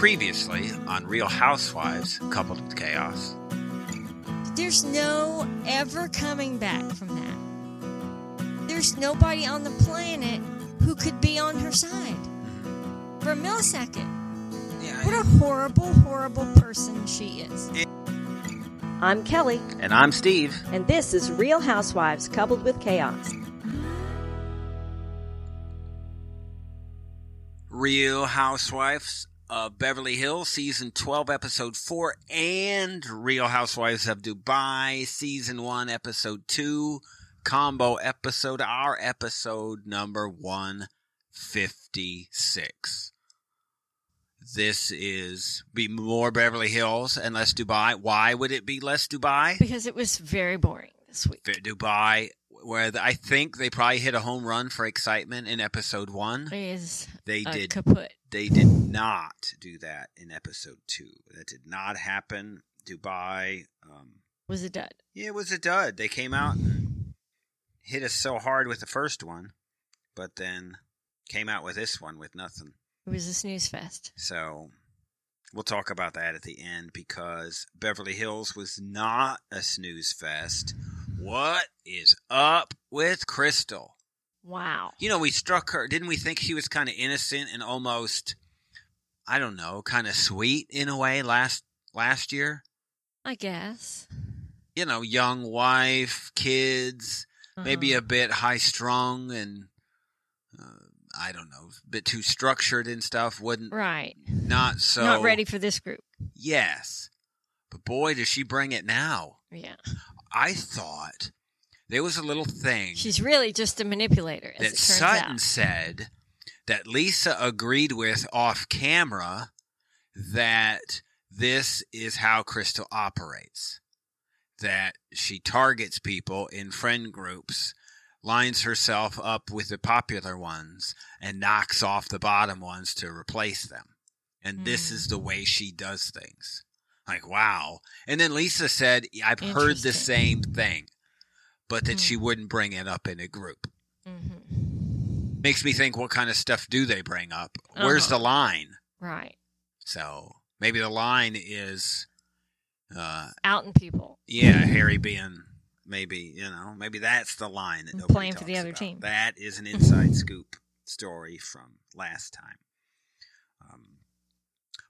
Previously on Real Housewives Coupled with Chaos. There's no ever coming back from that. There's nobody on the planet who could be on her side for a millisecond. Yeah. What a horrible, horrible person she is. I'm Kelly, And I'm Steve. and this is Real Housewives Coupled with Chaos. Real Housewives of Beverly Hills, season 12, episode 4, and Real Housewives of Dubai, season 1, episode 2, combo episode, our episode number 156. This is be more Beverly Hills and less Dubai. Why would it be less Dubai? Because it was very boring this week. Dubai, where the, I think they probably hit a home run for excitement in episode one. Is They did kaput. they did not do that in episode two. That did not happen. Dubai, um, Was a dud. yeah, it was a dud. They came out and hit us so hard with the first one, but then came out with this one with nothing. It was a snooze fest. So we'll talk about that at the end because Beverly Hills was not a snooze fest. What is up with Crystal? Wow. You know, we struck her. Didn't we think she was kind of innocent and almost, I don't know, kind of sweet in a way last last year? I guess. You know, young wife, kids, maybe Uh-huh. a bit high strung and uh, I don't know, a bit too structured and stuff. Wouldn't right. not so Not ready for this group. Yes, but boy, does she bring it now! Yeah. I thought there was a little thing She's really just a manipulator, as that it turns Sutton out. said that Lisa agreed with off camera that this is how Crystal operates. That she targets people in friend groups, lines herself up with the popular ones, and knocks off the bottom ones to replace them. And this Hmm. is the way she does things. Like, wow. And then Lisa said, I've heard the same thing, but that Hmm. she wouldn't bring it up in a group hmm makes me think what kind of stuff do they bring up where's Uh-huh. the line Right. so maybe the line is uh Out in people. yeah harry being maybe you know maybe that's the line that nobody playing for the other about. team. that is an inside scoop story from last time um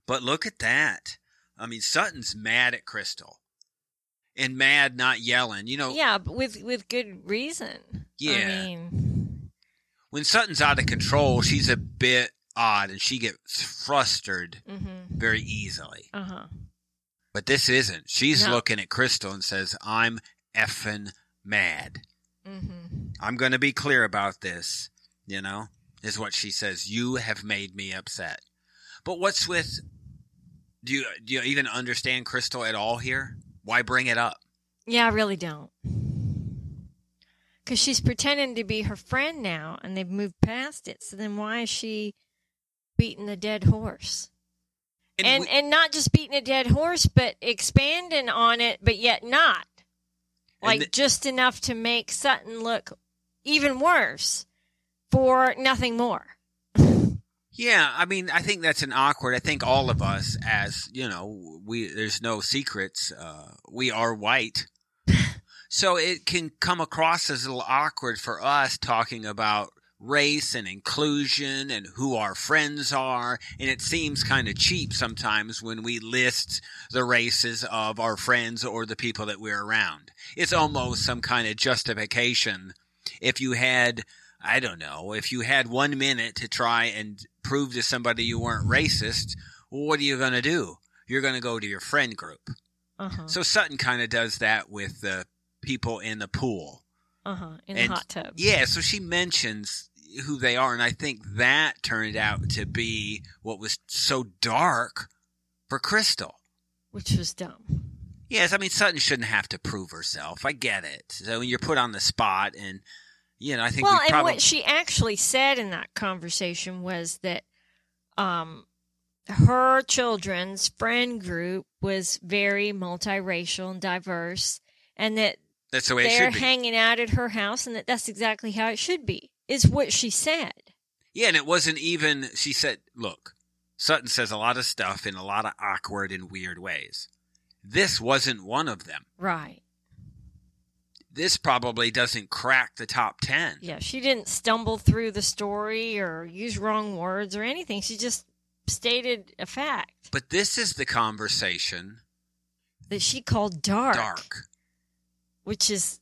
but look at that i mean sutton's mad at crystal and mad not yelling you know Yeah, but with with good reason. Yeah. I mean, when sutton's out of control she's a bit odd and she gets frustrated hmm very easily. uh huh. But this isn't. She's No. looking at Crystal and says, I'm effing mad. hmm I'm going to be clear about this, you know, is what she says. You have made me upset. But what's with. Do you, do you even understand Crystal at all here? Why bring it up? Yeah, I really don't. Because she's pretending to be her friend now, and they've moved past it. So then, why is she beating a dead horse? And we- and not just beating a dead horse, but expanding on it, but yet not. Like the- just enough to make Sutton look even worse for nothing more. Yeah, I mean, I think that's an awkward. I think all of us, as you know, we there's no secrets. Uh, we are white, so it can come across as a little awkward for us talking about race and inclusion and who our friends are, and it seems kind of cheap sometimes when we list the races of our friends or the people that we're around. It's almost some kind of justification. If you had I don't know. If you had one minute to try and prove to somebody you weren't racist, well, what are you going to do? You're going to go to your friend group. Uh huh. So Sutton kind of does that with the people in the pool. Uh huh. In and- the hot tub. Yeah, so she mentions who they are, and I think that turned out to be what was so dark for Crystal. Which was dumb. Yes, I mean Sutton shouldn't have to prove herself. I get it. So when you're put on the spot, and you know, I think well, we and probably what she actually said in that conversation was that um, her children's friend group was very multiracial and diverse, and that that's the way they're hanging out at her house, and that that's exactly how it should be. Is what she said. Yeah, and it wasn't even. She said, "Look, Sutton says a lot of stuff in a lot of awkward and weird ways. This wasn't one of them. Right. This probably doesn't crack the top 10. Yeah, she didn't stumble through the story or use wrong words or anything. She just stated a fact But this is the conversation that she called dark, dark. which is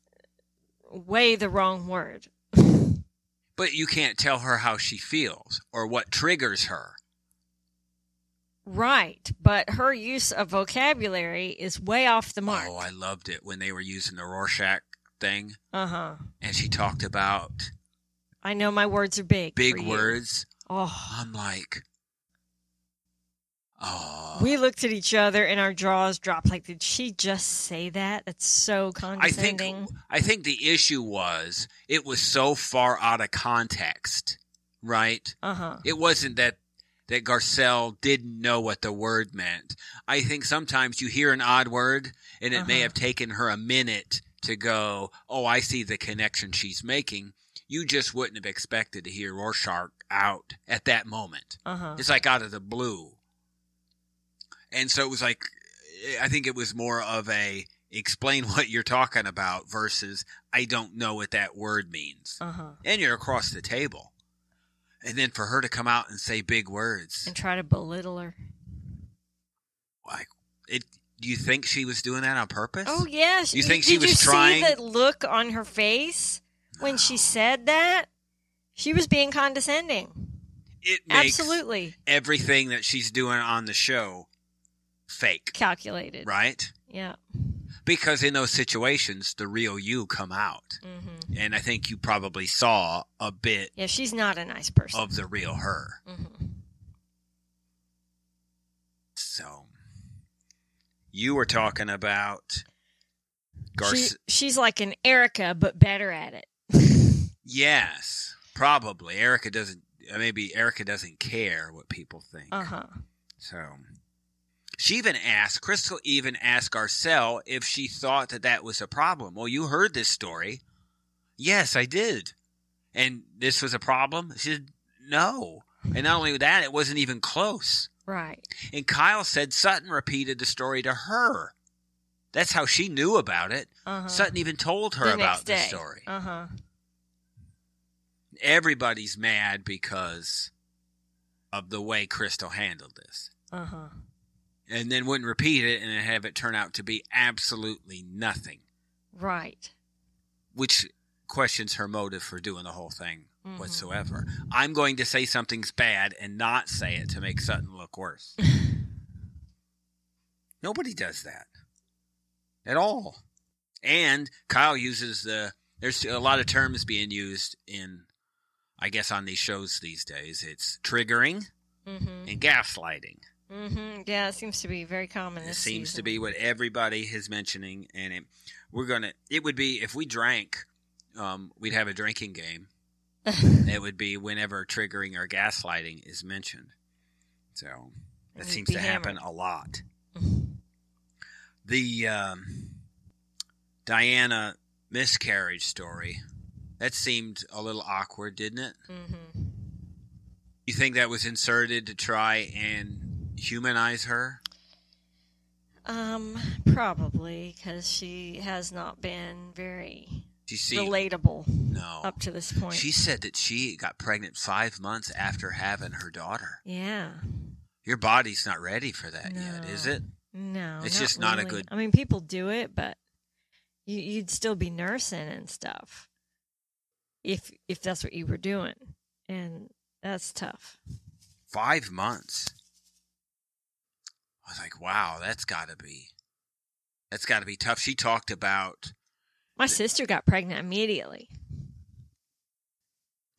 way the wrong word. But you can't tell her how she feels or what triggers her. Right, but her use of vocabulary is way off the mark. Oh, I loved it when they were using the Rorschach thing Uh huh. and she talked about I know my words are big. big words. Oh, I'm like, oh. we looked at each other and our jaws dropped. Like, did she just say that? That's so I think condescending. I think the issue was it was so far out of context, right? Uh huh. It wasn't that that Garcelle didn't know what the word meant. I think sometimes you hear an odd word and it may Uh-huh. have taken her a minute to go, "Oh, I see the connection she's making." You just wouldn't have expected to hear Rorschach out at that moment. Uh huh. It's like out of the blue. And so it was like, I think it was more of a explain what you're talking about versus I don't know what that word means. Uh huh. And you're across the table. And then for her to come out and say big words, And try to belittle her. like it. Do you think she was doing that on purpose? Oh yes. You think she did was you trying- See the look on her face when she said that. She was being condescending. it makes Absolutely everything that she's doing on the show fake, calculated. right? Yeah. Because in those situations, the real you come out. hmm And I think you probably saw a bit Yeah, she's not a nice person. of the real her. hmm So you were talking about Garcelle. She, she's like an Erika, but better at it. yes, probably. Erika doesn't. uh, Maybe Erika doesn't care what people think. Uh huh. So she even asked Crystal. Even asked Garcelle if she thought that that was a problem. Well, you heard this story. Yes, I did. And this was a problem. She said no. And not only that, it wasn't even close. Right. And Kyle said Sutton repeated the story to her. That's how she knew about it. Uh huh. Sutton even told her the about the story. Uh huh. Everybody's mad because of the way Crystal handled this. Uh huh. And then wouldn't repeat it and have it turn out to be absolutely nothing, Right. which questions her motive for doing the whole thing Mhm. whatsoever. I'm going to say something's bad and not say it to make Sutton look worse. Nobody does that at all. And Kyle uses the there's a lot of terms being used in I guess on these shows these days. It's triggering Mm-hmm. and gaslighting. Mm-hmm. Yeah, it seems to be very common. It seems to be what everybody is mentioning and it, we're going to it would be if we drank um, we'd have a drinking game. it would be whenever triggering or gaslighting is mentioned. So that seems to happen hammered. a lot. The um, Diana miscarriage story that seemed a little awkward, didn't it? Mm-hmm. You think that was inserted to try and humanize her? Um, probably because she has not been very see? relatable no. up to this point. She said that she got pregnant five months after having her daughter. yeah. Your body's not ready for that yet, is it? No, It's just not a good- I mean, people do it, but you, you'd still be nursing and stuff if if that's what you were doing, and that's tough. Five months. I was like, wow, that's got to be, that's got to be tough. She talked about My sister got pregnant immediately.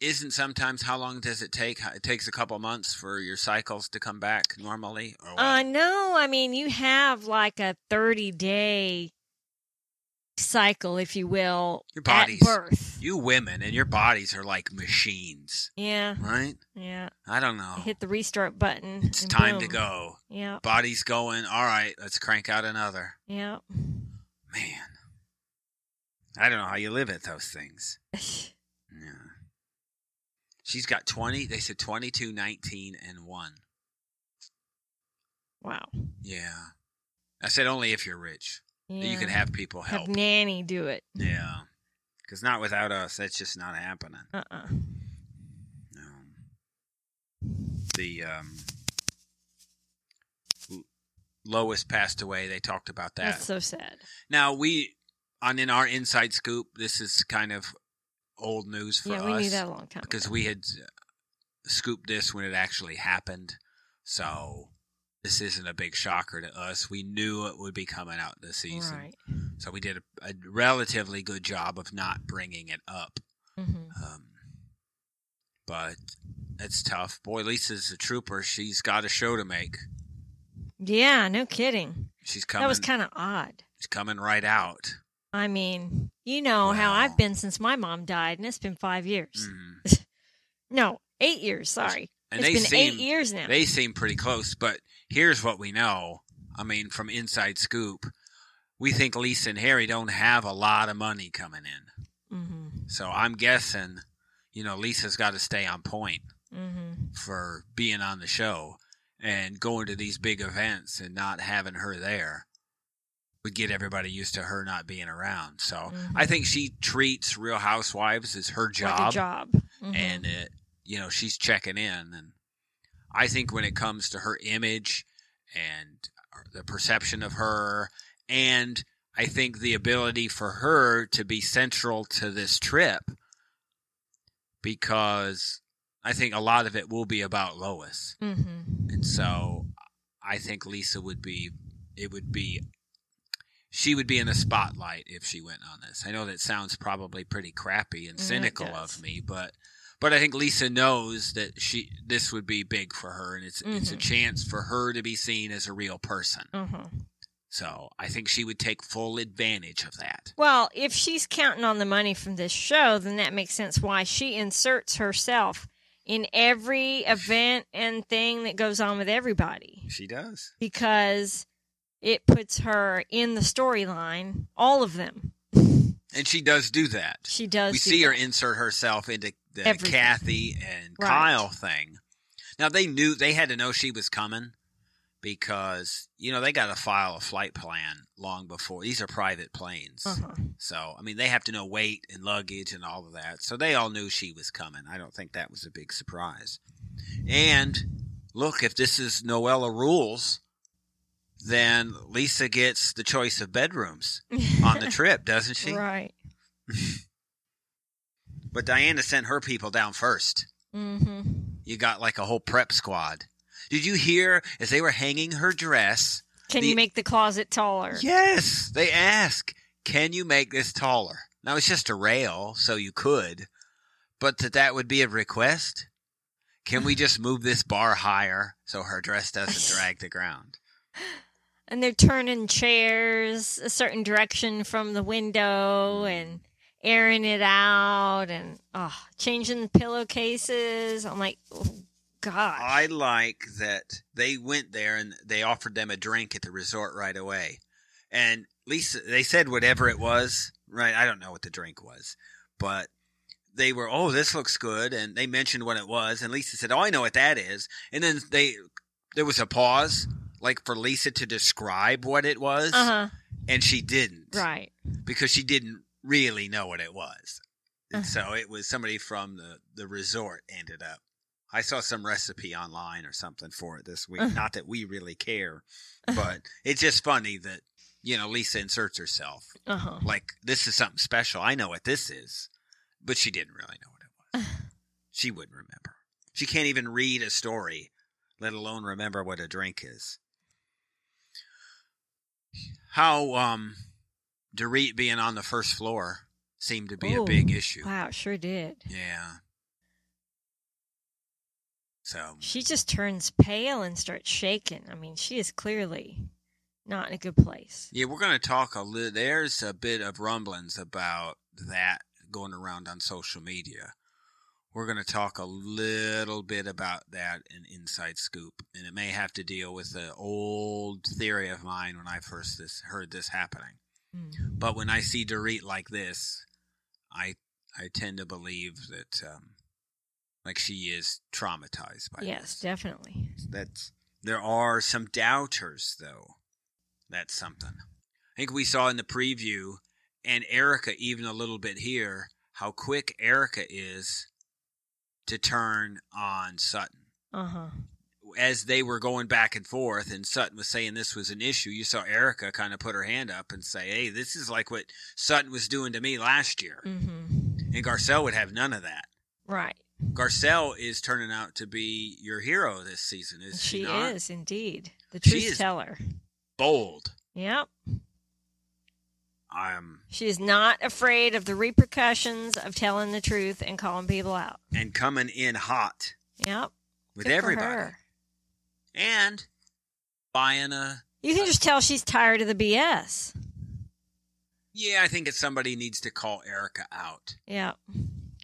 isn't sometimes how long does it take? It takes a couple months for your cycles to come back normally, or what? Uh, no, I mean you have like a thirty day cycle, if you will, Your at body's- birth. you women and your bodies are like machines, Yeah, right? yeah. I don't know. Hit the restart button. It's time to go. Yeah, Body's going. All right, let's crank out another. yeah. Man, I don't know how you live at those things. Yeah. She's got 20, they said 22, 19, and 1. Wow. Yeah. I said only if you're rich. Yeah. You can have people help. have nanny do it. yeah. Because not without us, that's just not happening. Uh uh No. The um, Lois passed away. They talked about that. That's so sad. now we on in our inside scoop. This is kind of old news for yeah, us we knew that a long time because ago. we had uh, scooped this when it actually happened. So this isn't a big shocker to us. We knew it would be coming out this season. Right. So we did a, a relatively good job of not bringing it up. hmm Um, but it's tough. Boy, Lisa's a trooper. She's got a show to make. Yeah, no kidding. She's coming. That was kind of odd. she's coming right out. I mean, you know how I've been since my mom died, and it's been five years. Mhm. No, eight years. Sorry, And it's they been seem eight years now. they seem pretty close. But here's what we know. I mean, from inside scoop, we think Lisa and Harry don't have a lot of money coming in. hmm So I'm guessing, you know, Lisa's got to stay on point. hmm for being on the show and going to these big events and not having her there would get everybody used to her not being around. So Mhm. I think she treats Real Housewives as her job, Like job. Mhm. and it, you know she's checking in. And I think when it comes to her image and the perception of her, and I think the ability for her to be central to this trip, because I think a lot of it will be about Lois. Mhm. And so I think Lisa would be, it would be, she would be in the spotlight if she went on this. I know that sounds probably pretty crappy and Mm, cynical of me, but, but I think Lisa knows that she, this would be big for her and it's, it's a Mhm. chance for her to be seen as a real person. Uh-huh. So I think she would take full advantage of that. Well, if she's counting on the money from this show, then that makes sense why she inserts herself in every event and thing that goes on with everybody She does. because it puts her in the storyline, all of them. And she does do that. She does. we do see her insert herself into the Everything. Kathy and Right. Kyle thing. Now they knew they had to know she was coming because you know they got to file a flight plan long before. These are private planes, Uh-huh. so I mean they have to know weight and luggage and all of that. So they all knew she was coming. I don't think that was a big surprise. And look, if this is Noella rules, then Lisa gets the choice of bedrooms on the trip, doesn't she? right. But Diana sent her people down first. Mm-hmm. You got like a whole prep squad. Did you hear as they were hanging her dress? Can The- you make the closet taller? Yes, they ask, "Can you make this taller?" Now it's just a rail, so you could, but that that would be a request. Can we just move this bar higher so her dress doesn't drag the ground? And they're turning chairs a certain direction from the window and airing it out and oh, changing the pillowcases. I'm like, oh, gosh. I like that they went there and they offered them a drink at the resort right away. And Lisa, they said whatever it was, right? I don't know what the drink was, but they were, oh, this looks good. And they mentioned what it was. And Lisa said, oh, I know what that is. And then they, there was a pause, like for Lisa to describe what it was. Uh huh. And she didn't. Right. Because she didn't really know what it was. And Uh-huh. so it was somebody from the, the resort ended up. I saw some recipe online or something for it this week. Uh-huh. Not that we really care, but it's just funny that, you know, Lisa inserts herself. Uh huh. Like, this is something special. I know what this is. But she didn't really know what it was. She wouldn't remember. She can't even read a story, let alone remember what a drink is. How um Dorit being on the first floor seemed to be a big issue. Wow, it sure did. Yeah. So She just turns pale and starts shaking. I mean, she is clearly not in a good place. yeah, we're going to talk a little. There's a bit of rumblings about that going around on social media. We're going to talk a little bit about that in Inside Scoop, and it may have to deal with the old theory of mine when I first this, heard this happening. Mm. But when I see Dorit like this, I I tend to believe that um, like she is traumatized by Yes, this. definitely. That's There are some doubters, though. That's something. I think we saw in the preview, and Erika even a little bit here, how quick Erika is to turn on Sutton. Uh huh. As they were going back and forth, and Sutton was saying this was an issue, you saw Erika kind of put her hand up and say, Hey, this is like what Sutton was doing to me last year. Mm-hmm. And Garcelle would have none of that. Right. Garcelle is turning out to be your hero this season, is she, she not? is indeed the truth teller. Bold. Yep. Um, She is not afraid of the repercussions of telling the truth and calling people out. and coming in hot Yep. with Good everybody. And buying a. You can just tell she's tired of the BS. Yeah, I think it's somebody needs to call Erika out. Yep.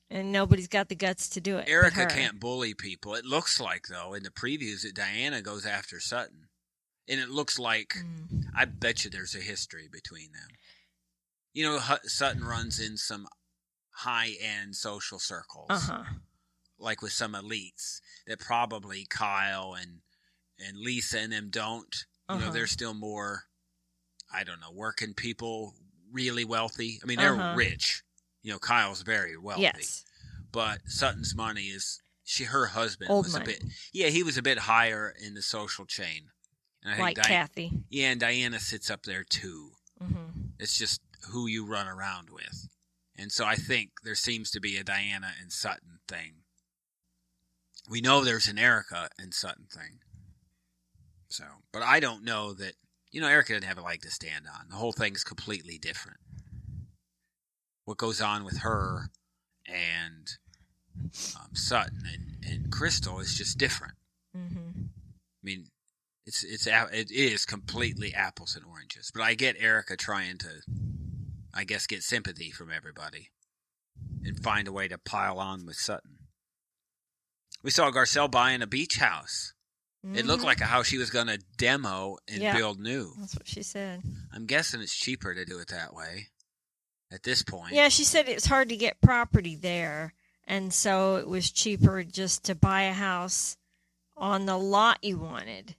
And nobody's got the guts to do it. Erika can't bully people. It looks like, though, in the previews that Diana goes after Sutton. And it looks like, Mm. I bet you there's a history between them. You know, Hu- Sutton runs in some high end social circles. Uh huh. like with some elites that probably Kyle and and Lisa and them don't. You know, Uh-huh. they're still more I don't know, working people really wealthy. I mean, they're Uh-huh. rich. You know, Kyle's very wealthy. Yes. But Sutton's money is she her husband Old was money. a bit Yeah, he was a bit higher in the social chain. And I Like think Di- Kathy. Yeah, and Diana sits up there too. hmm It's just who you run around with. And so I think there seems to be a Diana and Sutton thing. We know there's an Erika and Sutton thing. So, but I don't know that, you know, Erika didn't have a leg to stand on. The whole thing's completely different. What goes on with her and um, Sutton and, and Crystal is just different. hmm I mean, it's it's it is completely apples and oranges. But I get Erika trying to, I guess, get sympathy from everybody, and find a way to pile on with Sutton. We saw Garcelle buying a beach house. It looked Mhm. like a house she was going to demo and Yeah. build new. That's what she said. I'm guessing it's cheaper to do it that way. At this point, Yeah, she said it's hard to get property there, and so it was cheaper just to buy a house on the lot you wanted,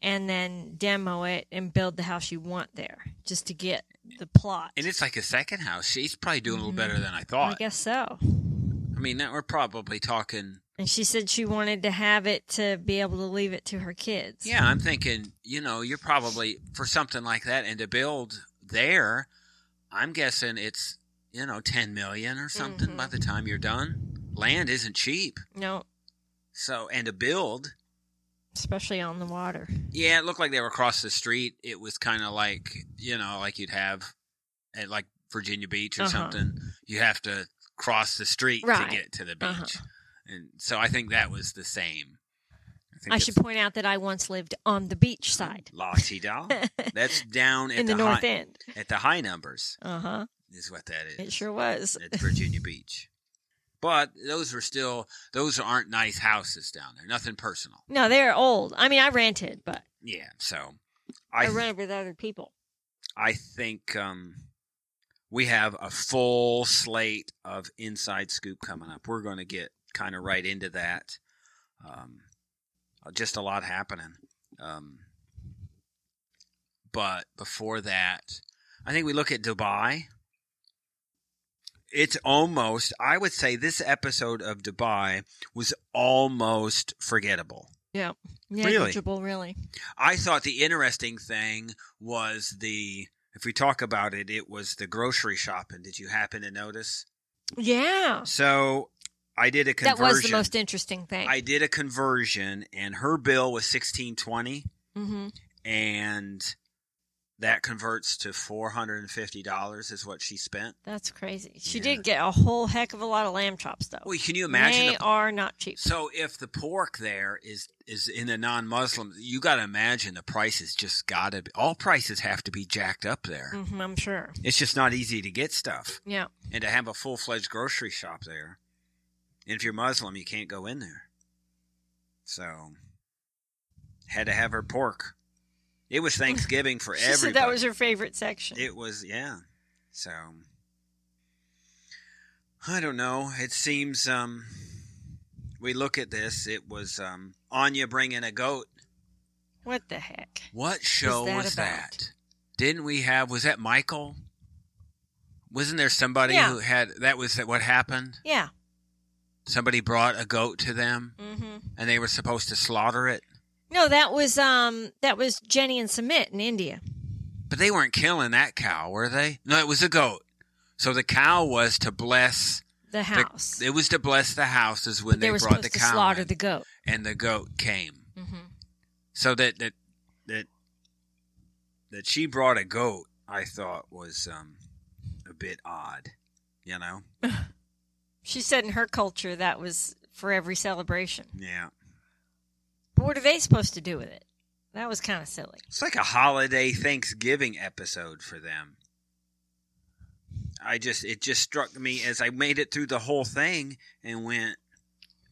and then demo it and build the house you want there, just to get the plot. and it's like a second house. She's probably doing a little Mhm. better than I thought. I guess so. I mean, that we're probably talking And she said she wanted to have it to be able to leave it to her kids. Yeah, I'm thinking, you know, you're probably for something like that and to build there, I'm guessing it's, you know, 10 million or something by Mhm. the time you're done. Land isn't cheap. No, So, and to build, especially on the water. yeah, it looked like they were across the street. It was kind of like, you know, like you'd have at like Virginia Beach or Uh-huh. something. You have to cross the street Right. to get to the beach. Uh-huh. And so I think that was the same. think I should point out that I once lived on the beach side La Ti Da. That's down at in the, the north high, end. at the high numbers. Uh huh. is what that is. It sure was. At Virginia Beach. But those are still those aren't nice houses down there. Nothing personal. No, they're old. I mean, I rented, but Yeah. So I, I rented with other people. I think um, we have a full slate of inside scoop coming up. We're going to get kind of right into that. Um, just a lot happening. Um, but before that, I think we look at Dubai. It's almost, I would say, this episode of Dubai was almost forgettable. Yeah. Really? Negligible, really. I thought the interesting thing was the if we talk about it, it was the grocery shopping. Did you happen to notice? Yeah. So I did a conversion. That was the most interesting thing. I did a conversion, and her bill was sixteen twenty, hmm and that converts to four hundred and fifty dollars is what she spent. That's crazy. She Yeah. did get a whole heck of a lot of lamb chops, though. Well, can you imagine? they the- are not cheap. so if the pork there is is in the non-Muslim, you got to imagine the prices just got to be. All prices have to be jacked up there. hmm I'm sure. It's just not easy to get stuff. Yeah. and to have a full fledged grocery shop there. And if you're Muslim, you can't go in there. So, had to have her pork. It was Thanksgiving for She everybody. said that was her favorite section. It was, yeah. So, I don't know. It seems um, we look at this. It was um, Anya bringing a goat What the heck? What show that was about? that? Didn't we have? Was that Michael? Wasn't there somebody Yeah. who had that? Was that what happened? Yeah. Somebody brought a goat to them, hmm and they were supposed to slaughter it, No, that was um that was Jenny and Sumit in India. but they weren't killing that cow, were they? No, it was a goat. So the cow was to bless. The The, house. it was to bless the houses when they they brought the to cow, slaughter in, the goat. and the goat came. hmm So that that that that she brought a goat, I thought was um, a bit odd. You know? She said in her culture that was for every celebration. Yeah. But what are they supposed to do with it? That was kind of silly. It's like a holiday Thanksgiving episode for them. I just it just struck me as I made it through the whole thing and went,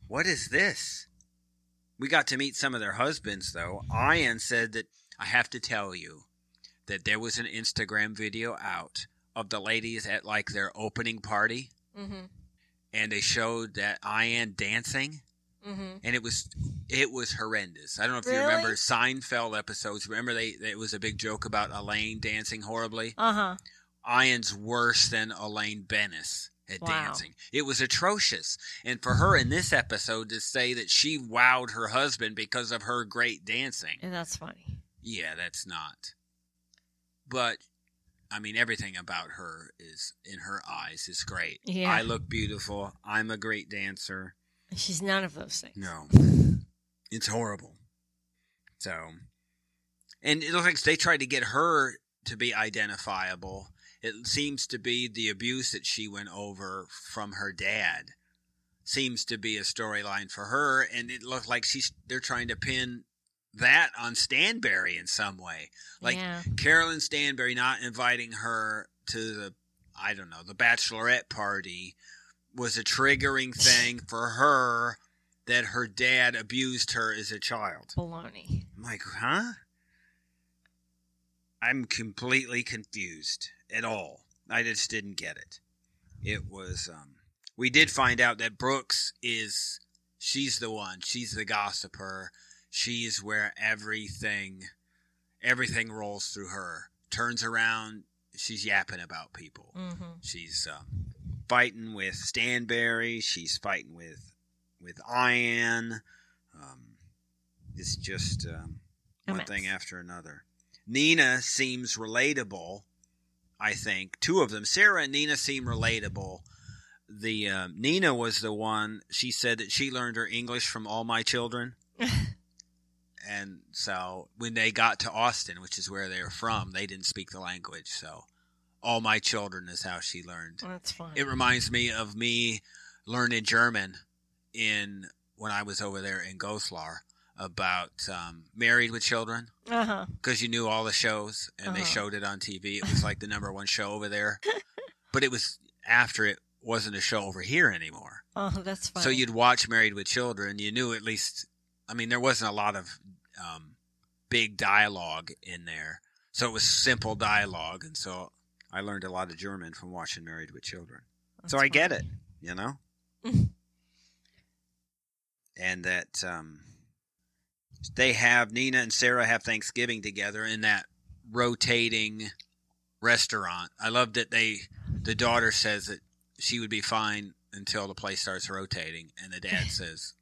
"What is this?" We got to meet some of their husbands though. Ian said that I have to tell you that there was an Instagram video out of the ladies at like their opening party hmm and they showed that Ian dancing hmm and it was it was horrendous. I don't know if you remember Seinfeld episodes. Remember they it was a big joke about Elaine dancing horribly. Uh huh. Ayan's worse than Elaine Benes at Wow. dancing. It was atrocious. And for her in this episode to say that she wowed her husband because of her great dancing, And that's funny. yeah, that's not. But I mean, everything about her is in her eyes is great. Yeah. I look beautiful. I'm a great dancer. She's none of those things. No, it's horrible. So, and it looks like they tried to get her to be identifiable. It seems to be the abuse that she went over from her dad. Seems to be a storyline for her, and it looked like she's they're trying to pin that on Stanbury in some way. Like yeah. Carolyn Stanbury not inviting her to the I don't know, the bachelorette party was a triggering thing for her that her dad abused her as a child. Baloney. I'm like, huh? I'm completely confused at all. I just didn't get it. It was um we did find out that Brooks is she's the one. She's the gossiper. She's where everything everything rolls through her. Turns around, she's yapping about people. hmm She's um, fighting with Stanbury. She's fighting with with Ayan. Um, it's just um, one mess. thing after another. Nina seems relatable. I think two of them, Sarah and Nina, seem relatable. The um, Nina was the one. She said that she learned her English from all my children. and so when they got to Austin, which is where they were from, they didn't speak the language. So all my children is how she learned. That's fine. It reminds me of me learning German in when I was over there in Goslar about um, Married with Children because you knew all the shows and they Uh-huh. showed it on TV. It was like the number one show over there, but it was after it wasn't a show over here anymore. Oh, that's fine. So you'd watch Married with Children. You knew at least. I mean, there wasn't a lot of um, big dialogue in there, so it was simple dialogue, and so I learned a lot of German from watching Married with Children. so I get it, you know. And that um, they have Nina and Sarah have Thanksgiving together in that rotating restaurant. I love that they the daughter says that she would be fine until the place starts rotating, and the dad says,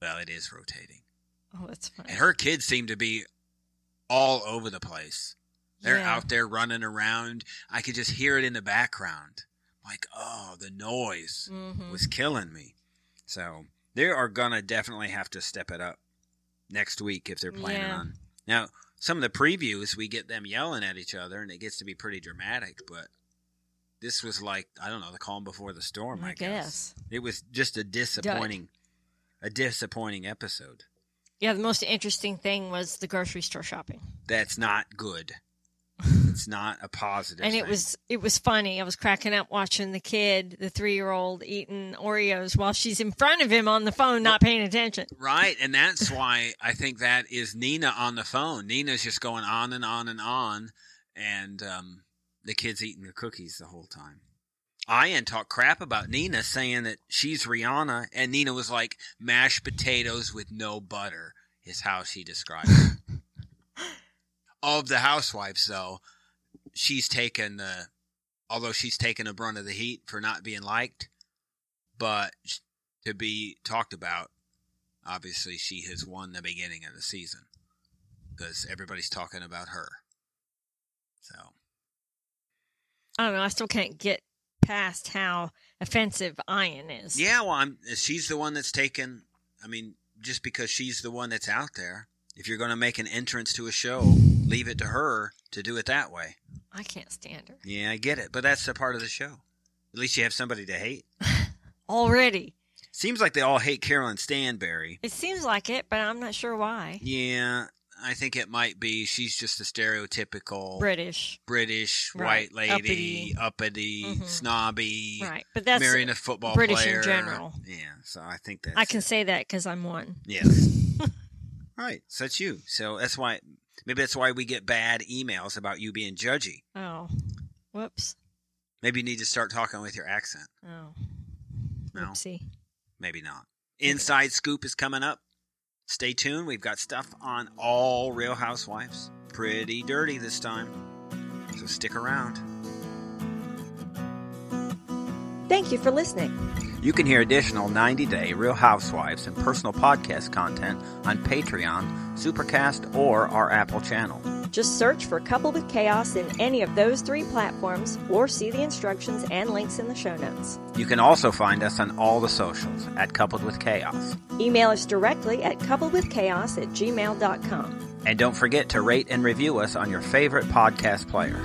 "Well, it is rotating." Oh, that's fine. And her kids seem to be all over the place. They're Yeah. out there running around. I could just hear it in the background. Like, oh, the noise Mhm. was killing me. So they are gonna definitely have to step it up next week if they're planning Yeah. on. Now, some of the previews we get them yelling at each other, and it gets to be pretty dramatic. But this was like I don't know the calm before the storm. I, I guess. it was just a disappointing, a disappointing episode. Yeah, the most interesting thing was the grocery store shopping. That's not good. It's not a positive. and it thing. was it was funny. I was cracking up watching the kid, the three year old, eating Oreos while she's in front of him on the phone, not paying attention. Right, and that's why I think that is Nina on the phone. Nina's just going on and on and on, and um, the kid's eating the cookies the whole time. Ayan talked crap about Nina, saying that she's Rihanna, and Nina was like mashed potatoes with no butter, is how she described it. of the housewives, though, she's taken the, although she's taken a brunt of the heat for not being liked, but to be talked about, obviously she has won the beginning of the season because everybody's talking about her. So I don't know. I still can't get past how offensive Ayan is. yeah, well, I'm she's the one that's taken. I mean, just because she's the one that's out there, if you're going to make an entrance to a show, leave it to her to do it that way. I can't stand her Yeah, I get it, but that's a part of the show. At least you have somebody to hate. already. Seems like they all hate Carolyn Stanbury. It seems like it, but I'm not sure why. Yeah, I think it might be she's just a stereotypical British, British Right. white lady, uppity, Mhm. snobby, right? But that's marrying a football British in player. general. Yeah, so I think that's I can say that because I'm one. Yes. right. So that's you. So that's why maybe that's why we get bad emails about you being judgy. Oh, whoops. Maybe you need to start talking with your accent. Oh, No. oopsie. Maybe not. Inside Scoop is coming up. Stay tuned. We've got stuff on all Real Housewives. Pretty dirty this time. So stick around. Thank you for listening. You can hear additional 90 day Real Housewives and personal podcast content on Patreon, Supercast, or our Apple channel. Just search for Couple with Chaos in any of those three platforms or see the instructions and links in the show notes. You can also find us on all the socials at Coupled with Chaos. Email us directly at coupledwithchaos at gmail.com. And don't forget to rate and review us on your favorite podcast player.